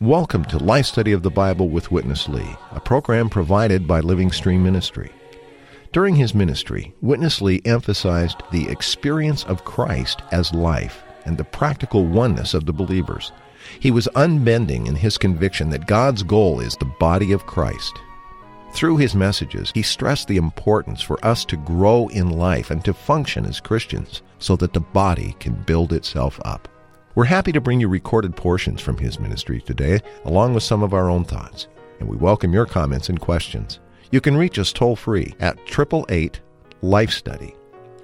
Welcome to Life Study of the Bible with Witness Lee, a program provided by Living Stream Ministry. During his ministry, Witness Lee emphasized the experience of Christ as life and the practical oneness of the believers. He was unbending in his conviction that God's goal is the body of Christ. Through his messages, he stressed the importance for us to grow in life and to function as Christians so that the body can build itself up. We're happy to bring you recorded portions from his ministry today, along with some of our own thoughts, and we welcome your comments and questions. You can reach us toll free at 888 Life Study.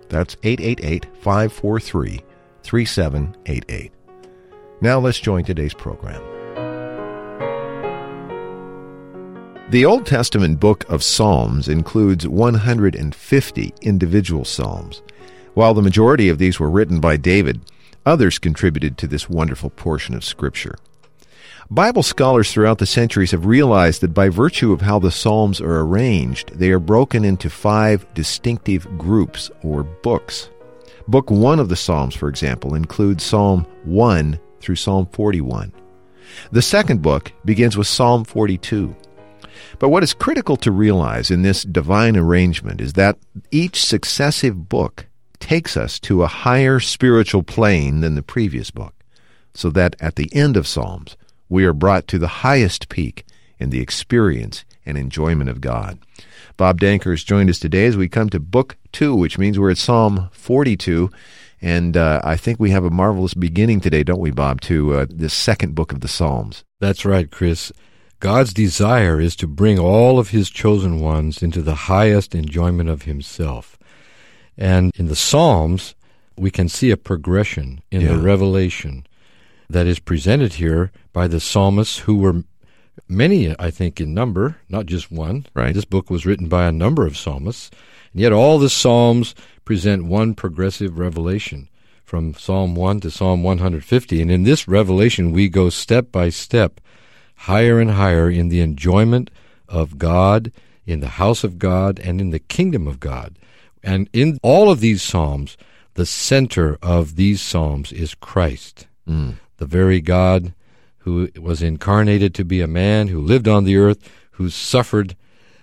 That's 888 543 3788. Now let's join today's program. The Old Testament book of Psalms includes 150 individual psalms. While the majority of these were written by David, others contributed to this wonderful portion of Scripture. Bible scholars throughout the centuries have realized that by virtue of how the Psalms are arranged, they are broken into five distinctive groups or books. Book 1 of the Psalms, for example, includes Psalm 1 through Psalm 41. The second book begins with Psalm 42. But what is critical to realize in this divine arrangement is that each successive book takes us to a higher spiritual plane than the previous book, so that at the end of Psalms, we are brought to the highest peak in the experience and enjoyment of God. Bob Danker has joined us today as we come to Book 2, which means we're at Psalm 42. And uh, I think we have a marvelous beginning today, don't we, Bob, to uh, this second book of the Psalms? That's right, Chris. God's desire is to bring all of his chosen ones into the highest enjoyment of himself. And in the Psalms, we can see a progression in Yeah. the revelation that is presented here by the psalmists who were many, I think, in number, not just one. Right. This book was written by a number of psalmists, and yet all the psalms present one progressive revelation from Psalm 1 to Psalm 150. And in this revelation, we go step by step, higher and higher in the enjoyment of God, in the house of God, and in the kingdom of God. And in all of these psalms, the center of these psalms is Christ mm. the very God who was incarnated to be a man, who lived on the earth, who suffered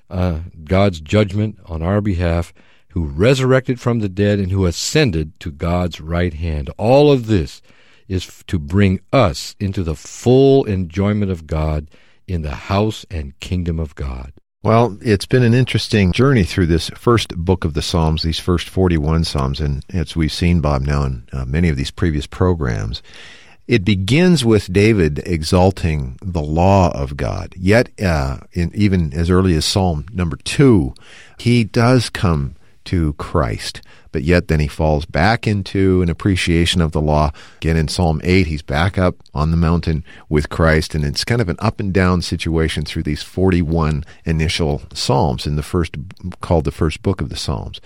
uh, God's judgment on our behalf, who resurrected from the dead, and who ascended to God's right hand. All of this is to bring us into the full enjoyment of God in the house and kingdom of God. Well, it's been an interesting journey through this first book of the Psalms, these first 41 Psalms, and as we've seen, Bob, now in uh, many of these previous programs, it begins with David exalting the law of God. Yet, uh, in, even as early as Psalm number two, he does come to Christ. But yet, then he falls back into an appreciation of the law. Again, in Psalm 8, he's back up on the mountain with Christ, and it's kind of an up and down situation through these 41 initial Psalms in the first, called the first book of the Psalms.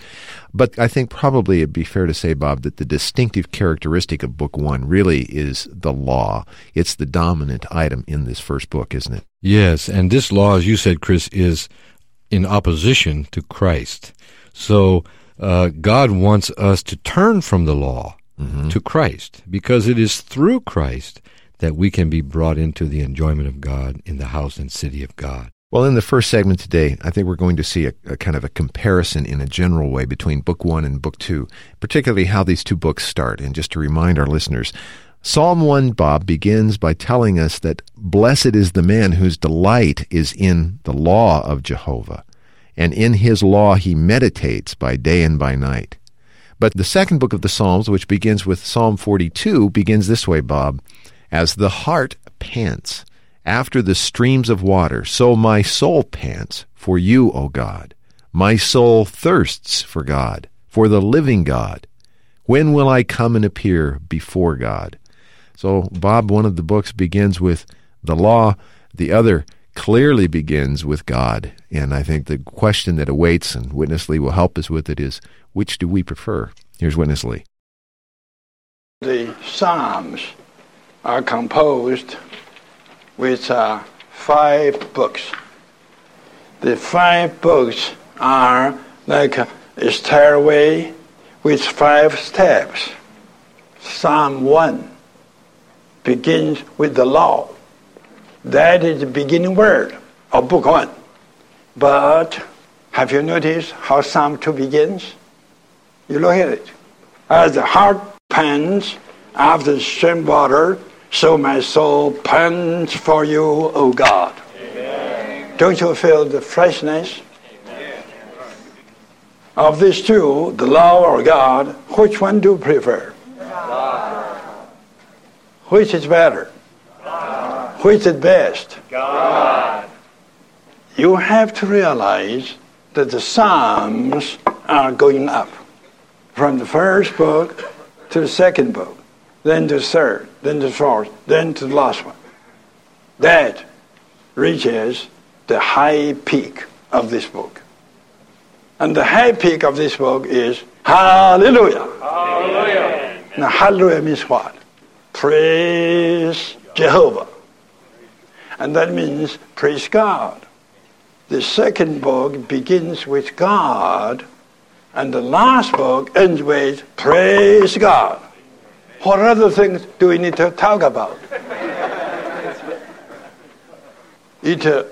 But I think probably it'd be fair to say, Bob, that the distinctive characteristic of Book 1 really is the law. It's the dominant item in this first book, isn't it? Yes, and this law, as you said, Chris, is in opposition to Christ. So uh, God wants us to turn from the law to Christ because it is through Christ that we can be brought into the enjoyment of God in the house and city of God. Well, in the first segment today, I think we're going to see a, a kind of a comparison in a general way between Book 1 and Book 2, particularly how these two books start. And just to remind our listeners, Psalm 1, Bob, begins by telling us that blessed is the man whose delight is in the law of Jehovah, and in his law he meditates by day and by night. But the second book of the Psalms, which begins with Psalm 42, begins this way, Bob As the hart pants after the streams of water, so my soul pants for you, O God. My soul thirsts for God, for the living God. When will I come and appear before God? So, Bob, one of the books begins with the law, the other clearly begins with God. And I think the question that awaits, and Witness Lee will help us with it, is which do we prefer? Here's Witness Lee. The Psalms are composed with uh, five books. The five books are like a stairway with five steps. Psalm 1 begins with the law. That is the beginning word of book 1. But have you noticed how Psalm 2 begins? You look at it. As the hart pants after the stream water, so my soul pants for you, O God. Amen. Don't you feel the freshness? Amen. Of these two, the law or God, which one do you prefer? God. Which is better? Which is best? God. You have to realize that the Psalms are going up from the first book to the second book, then to the third, then to the fourth, then to the last one. That reaches the high peak of this book. And the high peak of this book is Hallelujah. Hallelujah. Now, Hallelujah means what? Praise Jehovah. And that means praise God. The second book begins with God and the last book ends with Praise God. What other things do we need to talk about? it uh,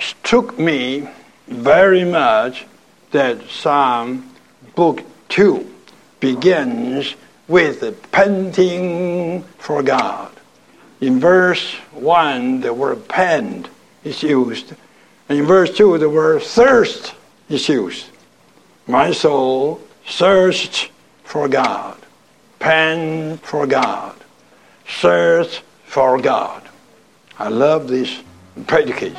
struck me very much that Psalm book 2 begins with the panting for God. In verse 1, the word pant is used. And in verse 2, the word thirst is used. My soul searched for God, pant for God, search for God. I love these predicates.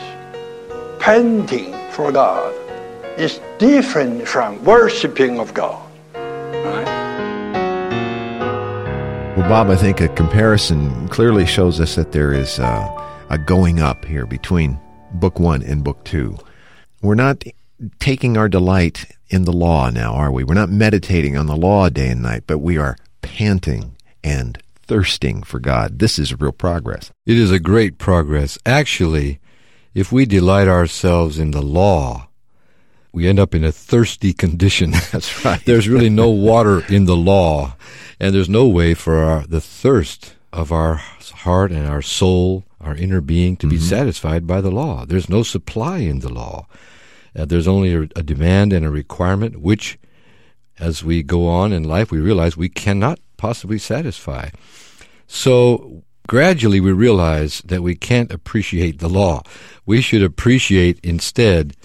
Panting for God is different from worshiping of God. Right? Well, Bob, I think a comparison clearly shows us that there is a, a going up here between Book One and Book Two. We're not taking our delight in the law now, are we? We're not meditating on the law day and night, but we are panting and thirsting for God. This is real progress. It is a great progress. Actually, if we delight ourselves in the law, we end up in a thirsty condition. That's right. there's really no water in the law, and there's no way for our, the thirst of our heart and our soul, our inner being, to mm-hmm. be satisfied by the law. There's no supply in the law. Uh, there's only a, a demand and a requirement, which, as we go on in life, we realize we cannot possibly satisfy. So gradually we realize that we can't appreciate the law. We should appreciate instead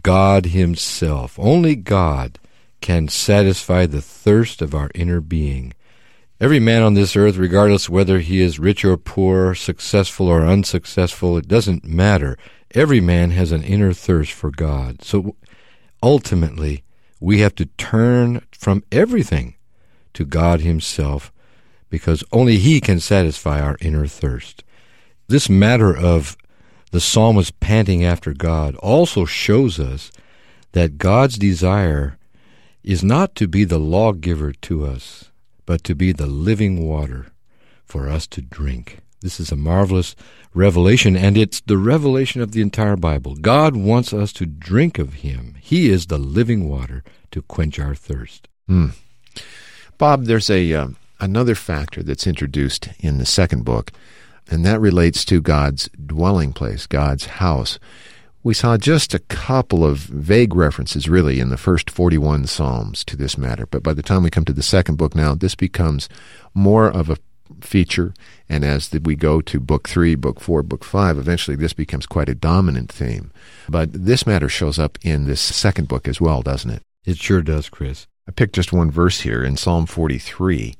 God Himself. Only God can satisfy the thirst of our inner being. Every man on this earth, regardless whether he is rich or poor, successful or unsuccessful, it doesn't matter. Every man has an inner thirst for God. So ultimately, we have to turn from everything to God Himself because only He can satisfy our inner thirst. This matter of the psalmist panting after God also shows us that God's desire is not to be the lawgiver to us, but to be the living water for us to drink. This is a marvelous revelation, and it's the revelation of the entire Bible. God wants us to drink of Him. He is the living water to quench our thirst. Mm. Bob, there's a uh, another factor that's introduced in the second book, and that relates to God's dwelling place, God's house. We saw just a couple of vague references, really, in the first 41 Psalms to this matter. But by the time we come to the second book now, this becomes more of a feature. And as the, we go to book three, book four, book five, eventually this becomes quite a dominant theme. But this matter shows up in this second book as well, doesn't it? It sure does, Chris. I picked just one verse here in Psalm 43.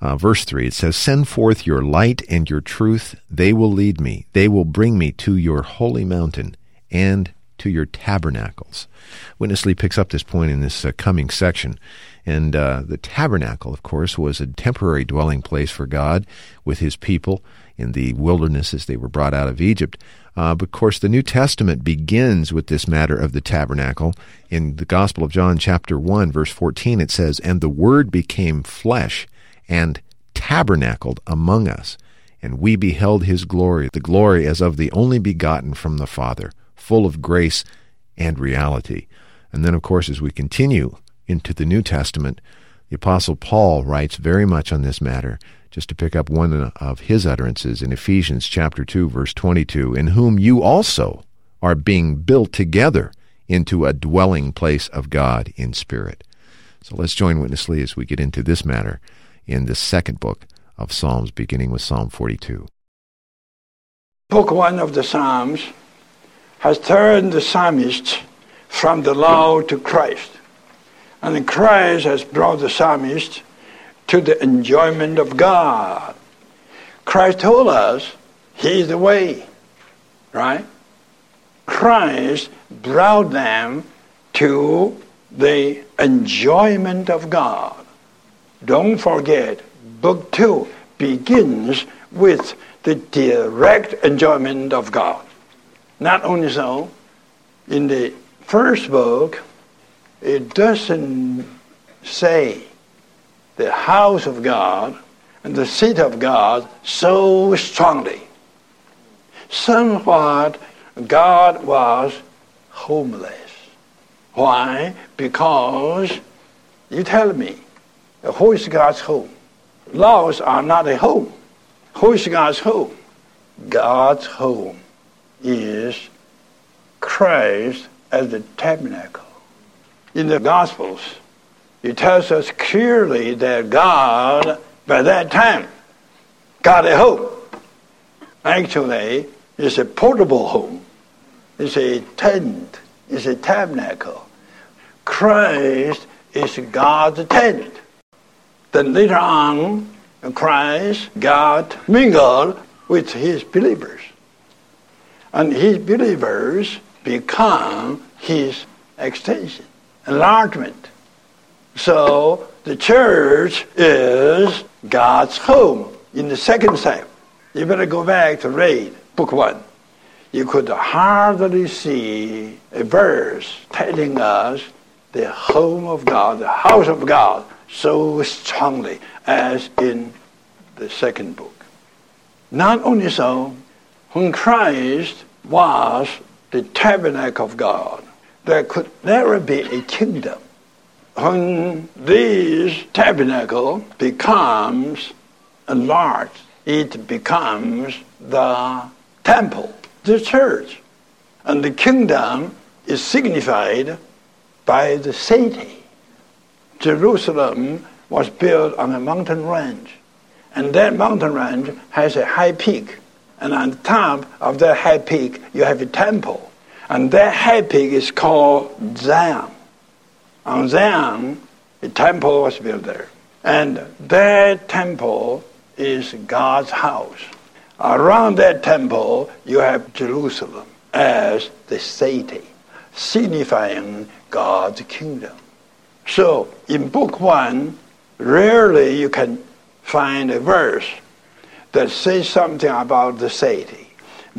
Uh, verse 3, it says, Send forth your light and your truth. They will lead me. They will bring me to your holy mountain and to your tabernacles. Witness Lee picks up this point in this uh, coming section. And uh, the tabernacle, of course, was a temporary dwelling place for God with his people in the wilderness as they were brought out of Egypt. Uh, but of course, the New Testament begins with this matter of the tabernacle. In the Gospel of John, chapter 1, verse 14, it says, And the Word became flesh and tabernacled among us, And we beheld his glory, the glory as of the only begotten from the Father, full of grace and reality. And then, of course, as we continue into the New Testament, the Apostle Paul writes very much on this matter. Just to pick up one of his utterances in Ephesians chapter 2 verse 22, in whom you also are being built together into a dwelling place of God in spirit. So let's join Witness Lee as we get into this matter in the second book of Psalms, beginning with Psalm 42. Book 1 of the Psalms has turned the psalmist from the law to Christ. And Christ has brought the psalmist to the enjoyment of God. Christ told us He is the way, right? Christ brought them to the enjoyment of God. Don't forget, Book 2 begins with the direct enjoyment of God. Not only so, in the first book, it doesn't say the house of God and the seat of God so strongly. Somewhat, God was homeless. Why? Because you tell me, who is God's home? Laws are not a home. Who is God's home? God's home is Christ as the tabernacle. In the Gospels, it tells us clearly that God, by that time, got a home. Actually, it's a portable home. It's a tent. It's a tabernacle. Christ is God's tent. Then later on, Christ, God mingled with his believers. And his believers become his extension, enlargement. So the church is God's home in the second step. You better go back to read book one. You could hardly see a verse telling us the home of God, the house of God, so strongly as in the second book. Not only so, when Christ was the tabernacle of God, there could never be a kingdom. When this tabernacle becomes enlarged, it becomes the temple, the church. And the kingdom is signified by the city. Jerusalem was built on a mountain range. And that mountain range has a high peak. And on top of that high peak, you have a temple. And that high peak is called Zion. On Zion, a temple was built there. And that temple is God's house. Around that temple, you have Jerusalem as the city, signifying God's kingdom. So, in Book 1, rarely you can find a verse that says something about the city.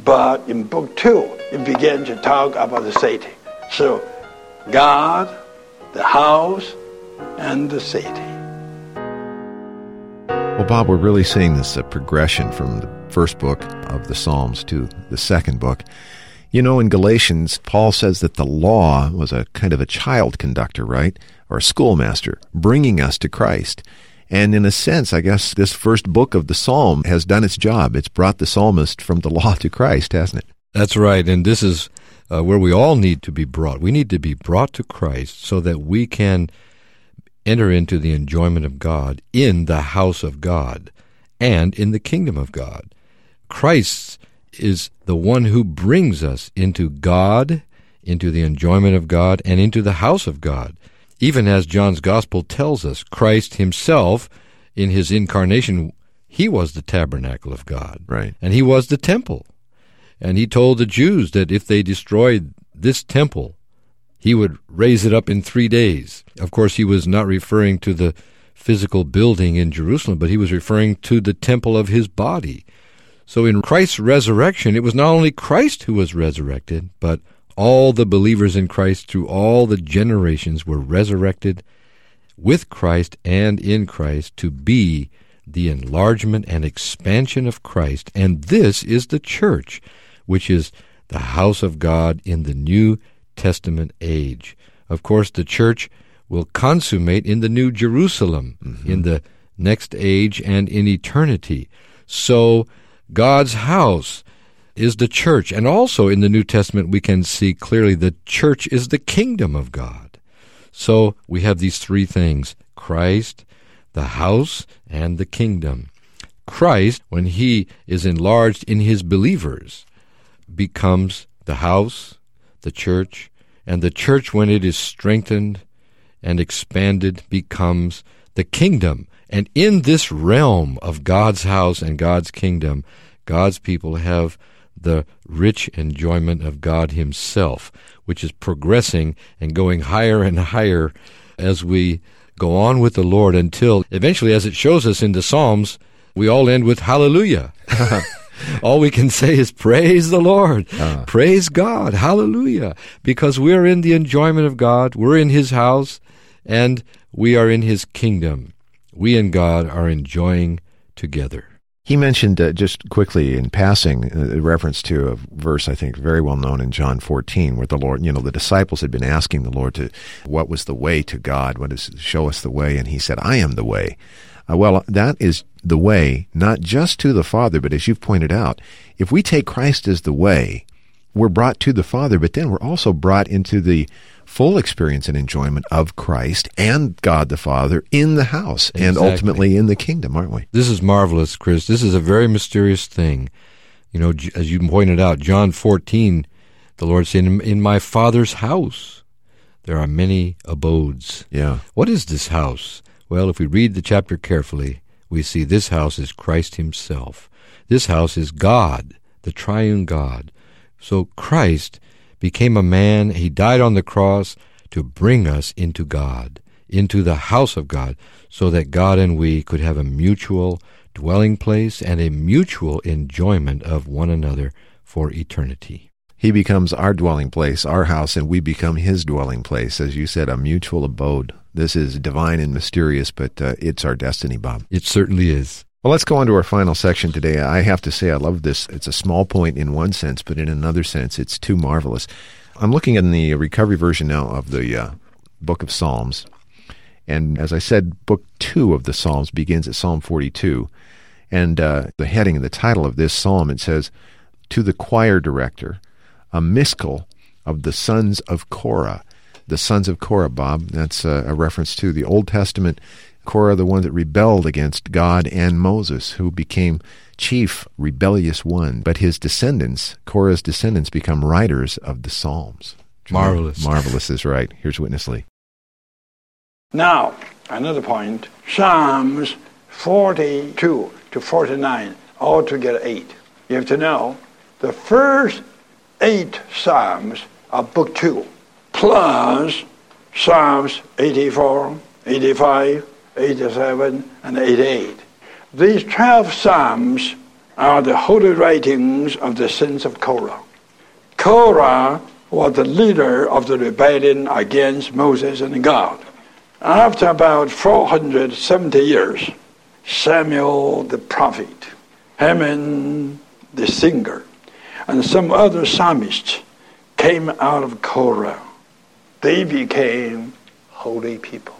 But in Book 2, it begins to talk about the city. So, God, the house, and the city. Well, Bob, we're really seeing this uh, progression from the first book of the Psalms to the second book. You know, in Galatians, Paul says that the law was a kind of a child conductor, right? Or a schoolmaster, bringing us to Christ. And in a sense, I guess this first book of the Psalm has done its job. It's brought the psalmist from the law to Christ, hasn't it? That's right. And this is uh, where we all need to be brought. We need to be brought to Christ so that we can enter into the enjoyment of God in the house of God and in the kingdom of God. Christ is the one who brings us into God, into the enjoyment of God, and into the house of God. Even as John's Gospel tells us, Christ himself, in his incarnation, he was the tabernacle of God. Right. And he was the temple. And he told the Jews that if they destroyed this temple, he would raise it up in three days. Of course, he was not referring to the physical building in Jerusalem, but he was referring to the temple of his body. So in Christ's resurrection, it was not only Christ who was resurrected, but all the believers in Christ through all the generations were resurrected with Christ and in Christ to be the enlargement and expansion of Christ, and this is the church, which is the house of God in the New Testament age. Of course, the church will consummate in the New Jerusalem mm-hmm. in the next age and in eternity. So, God's house is the church. And also in the New Testament, we can see clearly the church is the kingdom of God. So we have these three things Christ, the house, and the kingdom. Christ, when he is enlarged in his believers, becomes the house, the church, and the church, when it is strengthened and expanded, becomes the kingdom. And in this realm of God's house and God's kingdom, God's people have the rich enjoyment of God Himself, which is progressing and going higher and higher as we go on with the Lord until eventually, as it shows us in the Psalms, we all end with hallelujah. all we can say is praise the Lord, uh. praise God, hallelujah, because we're in the enjoyment of God, we're in His house, and we are in His kingdom. We and God are enjoying together. He mentioned uh, just quickly in passing uh, a reference to a verse I think very well known in John 14 where the Lord, you know, the disciples had been asking the Lord to what was the way to God, what is show us the way and he said, "I am the way." Uh, well, that is the way not just to the Father, but as you've pointed out, if we take Christ as the way, we're brought to the Father, but then we're also brought into the full experience and enjoyment of Christ and God the Father in the house exactly. and ultimately in the kingdom, aren't we? This is marvelous, Chris. This is a very mysterious thing. You know, as you pointed out, John 14, the Lord said, In my Father's house there are many abodes. Yeah. What is this house? Well, if we read the chapter carefully, we see this house is Christ Himself. This house is God, the triune God. So Christ became a man. He died on the cross to bring us into God, into the house of God, so that God and we could have a mutual dwelling place and a mutual enjoyment of one another for eternity. He becomes our dwelling place, our house, and we become his dwelling place. As you said, a mutual abode. This is divine and mysterious, but uh, it's our destiny, Bob. It certainly is. Well, let's go on to our final section today. I have to say, I love this. It's a small point in one sense, but in another sense, it's too marvelous. I'm looking in the recovery version now of the uh, book of Psalms. And as I said, book two of the Psalms begins at Psalm 42. And uh, the heading and the title of this psalm, it says, To the choir director, a Maskil of the sons of Korah. The sons of Korah, Bob, that's a, a reference to the Old Testament Korah, the one that rebelled against God and Moses, who became chief rebellious one. But his descendants, Korah's descendants, become writers of the Psalms. Marvelous. Marvelous is right. Here's Witness Lee. Now, another point Psalms 42 to 49, altogether eight. You have to know the first eight Psalms are Book 2, plus Psalms 84, 85, 87, and 88. These 12 Psalms are the holy writings of the sons of Korah. Korah was the leader of the rebellion against Moses and God. After about 470 years, Samuel the prophet, Heman the singer, and some other psalmists came out of Korah. They became holy people.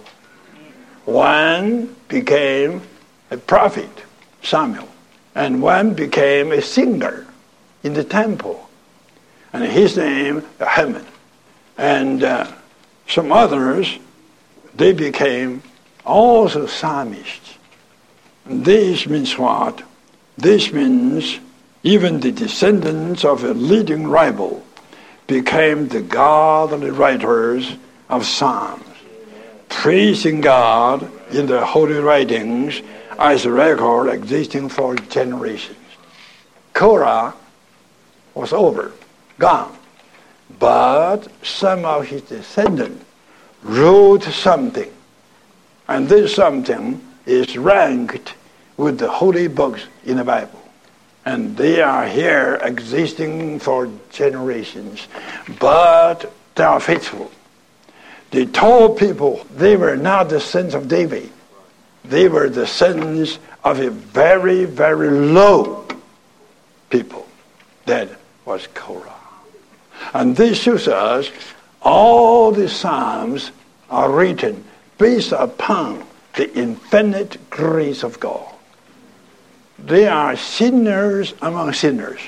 One became a prophet, Samuel, and one became a singer in the temple. And his name, Heman. And uh, some others, they became also psalmists. This means what? This means even the descendants of a leading rival became the godly writers of psalms praising God in the holy writings as a record existing for generations. Korah was over, gone. But some of his descendants wrote something. And this something is ranked with the holy books in the Bible. And they are here existing for generations. But they are faithful. They told people they were not the sons of David. they were the sons of a very, very low people. That was Korah. And this shows us all the Psalms are written based upon the infinite grace of God. They are sinners among sinners.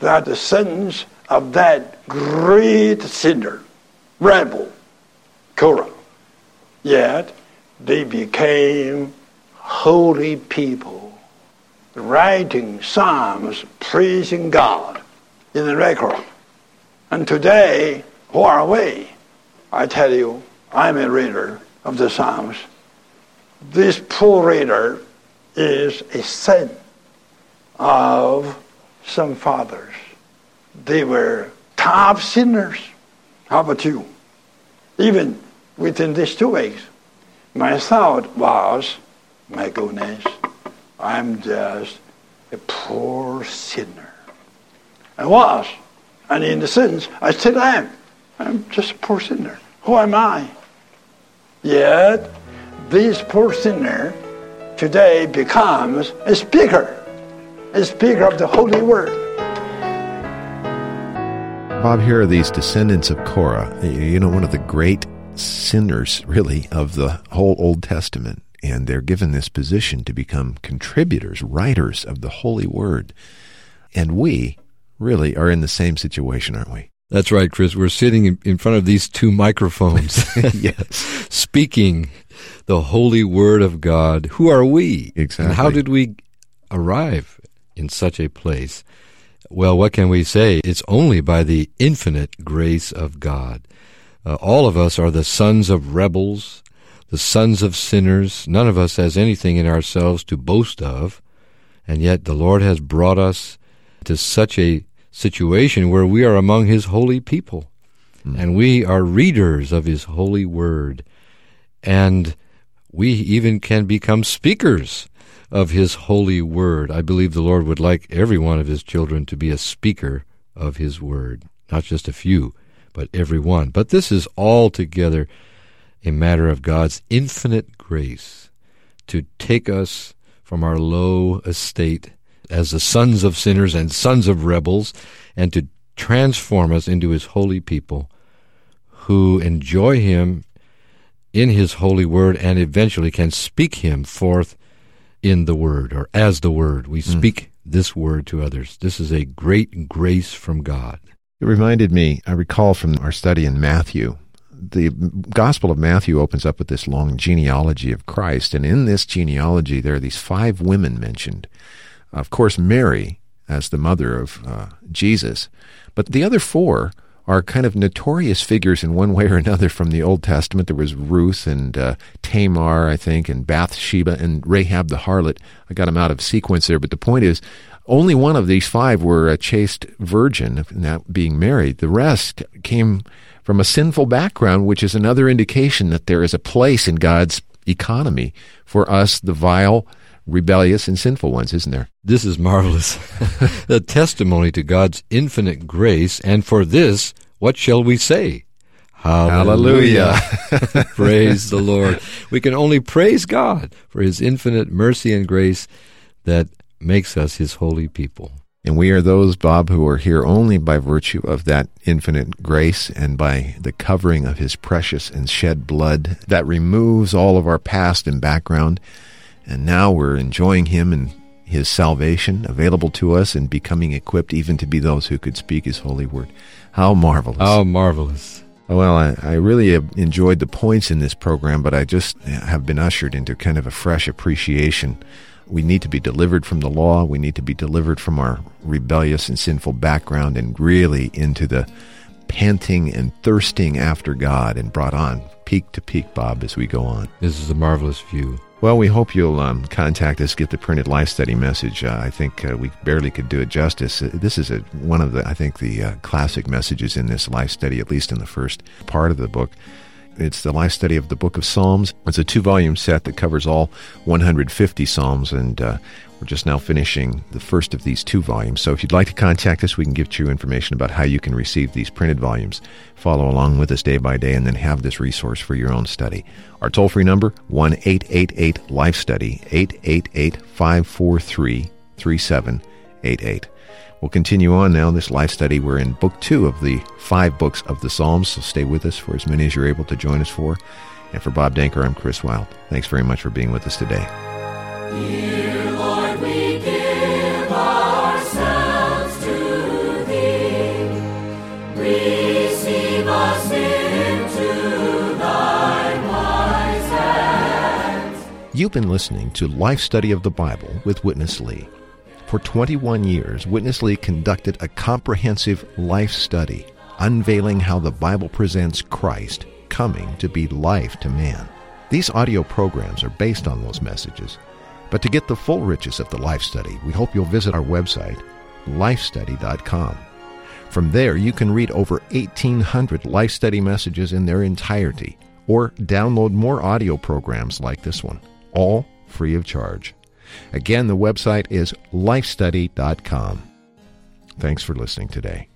They are the sons of that great sinner, rebel, Korah. Yet they became holy people, writing psalms praising God in the record. And today, who are we? I tell you, I'm a reader of the Psalms. This poor reader is a son of some fathers. They were top sinners. How about you? Even within these two weeks, my thought was, my goodness, I'm just a poor sinner. I was. And in the sense, I still am. I'm just a poor sinner. Who am I? Yet, this poor sinner today becomes a speaker, a speaker of the Holy Word. Bob, here are these descendants of Korah, you know, one of the great sinners, really, of the whole Old Testament. And they're given this position to become contributors, writers of the Holy Word. And we really are in the same situation, aren't we? That's right, Chris. We're sitting in, front of these two microphones. yes. Speaking the holy word of God. Who are we? Exactly. And how did we arrive in such a place? Well, what can we say? It's only by the infinite grace of God. Uh, all of us are the sons of rebels, the sons of sinners. None of us has anything in ourselves to boast of, and yet the Lord has brought us to such a situation where we are among His holy people, mm. and we are readers of His holy word, and we even can become speakers of His holy word. I believe the Lord would like every one of His children to be a speaker of His word, not just a few, but every one. But this is altogether a matter of God's infinite grace to take us from our low estate as the sons of sinners and sons of rebels, and to transform us into his holy people who enjoy him in his holy word and eventually can speak him forth in the word or as the word. We hmm. speak mm. this word to others. This is a great grace from God. It reminded me, I recall from our study in Matthew, the Gospel of Matthew opens up with this long genealogy of Christ, and in this genealogy there are these five women mentioned of course, Mary as the mother of uh, Jesus, but the other four are kind of notorious figures in one way or another from the Old Testament. There was Ruth and uh, Tamar, I think, and Bathsheba and Rahab the harlot. I got them out of sequence there, but the point is, only one of these five were a chaste virgin, not being married. The rest came from a sinful background, which is another indication that there is a place in God's economy for us, the vile, rebellious and sinful ones, isn't there? This is marvelous. the testimony to God's infinite grace, and for this, what shall we say? Hallelujah. Hallelujah. praise the Lord. We can only praise God for his infinite mercy and grace that makes us his holy people. And we are those, Bob, who are here only by virtue of that infinite grace and by the covering of his precious and shed blood that removes all of our past and background and now we're enjoying Him and His salvation available to us and becoming equipped even to be those who could speak His holy word. How marvelous. How marvelous. Well, I, I really enjoyed the points in this program, but I just have been ushered into kind of a fresh appreciation. We need to be delivered from the law. We need to be delivered from our rebellious and sinful background and really into the panting and thirsting after God and brought on peak to peak, Bob, as we go on. This is a marvelous view. Well, we hope you'll um, contact us, get the printed life study message. Uh, I think uh, we barely could do it justice. Uh, this is a, one of the, I think, the uh, classic messages in this life study, at least in the first part of the book. It's the life study of the book of Psalms. It's a two volume set that covers all 150 Psalms, and uh, we're just now finishing the first of these two volumes. So if you'd like to contact us, we can give you information about how you can receive these printed volumes. Follow along with us day by day and then have this resource for your own study. Our toll free number, 1 888 Life Study, 888 543 3788. We'll continue on now this life study. We're in book two of the five books of the Psalms, so stay with us for as many as you're able to join us for. And for Bob Danker, I'm Chris Wild. Thanks very much for being with us today. Dear Lord, we give ourselves to Thee. Receive us into Thy wise hands. You've been listening to Life Study of the Bible with Witness Lee. For 21 years, Witness Lee conducted a comprehensive life study, unveiling how the Bible presents Christ coming to be life to man. These audio programs are based on those messages. But to get the full riches of the life study, we hope you'll visit our website, lifestudy.com. From there, you can read over 1,800 life study messages in their entirety, or download more audio programs like this one, all free of charge. Again, the website is lifestudy.com. Thanks for listening today.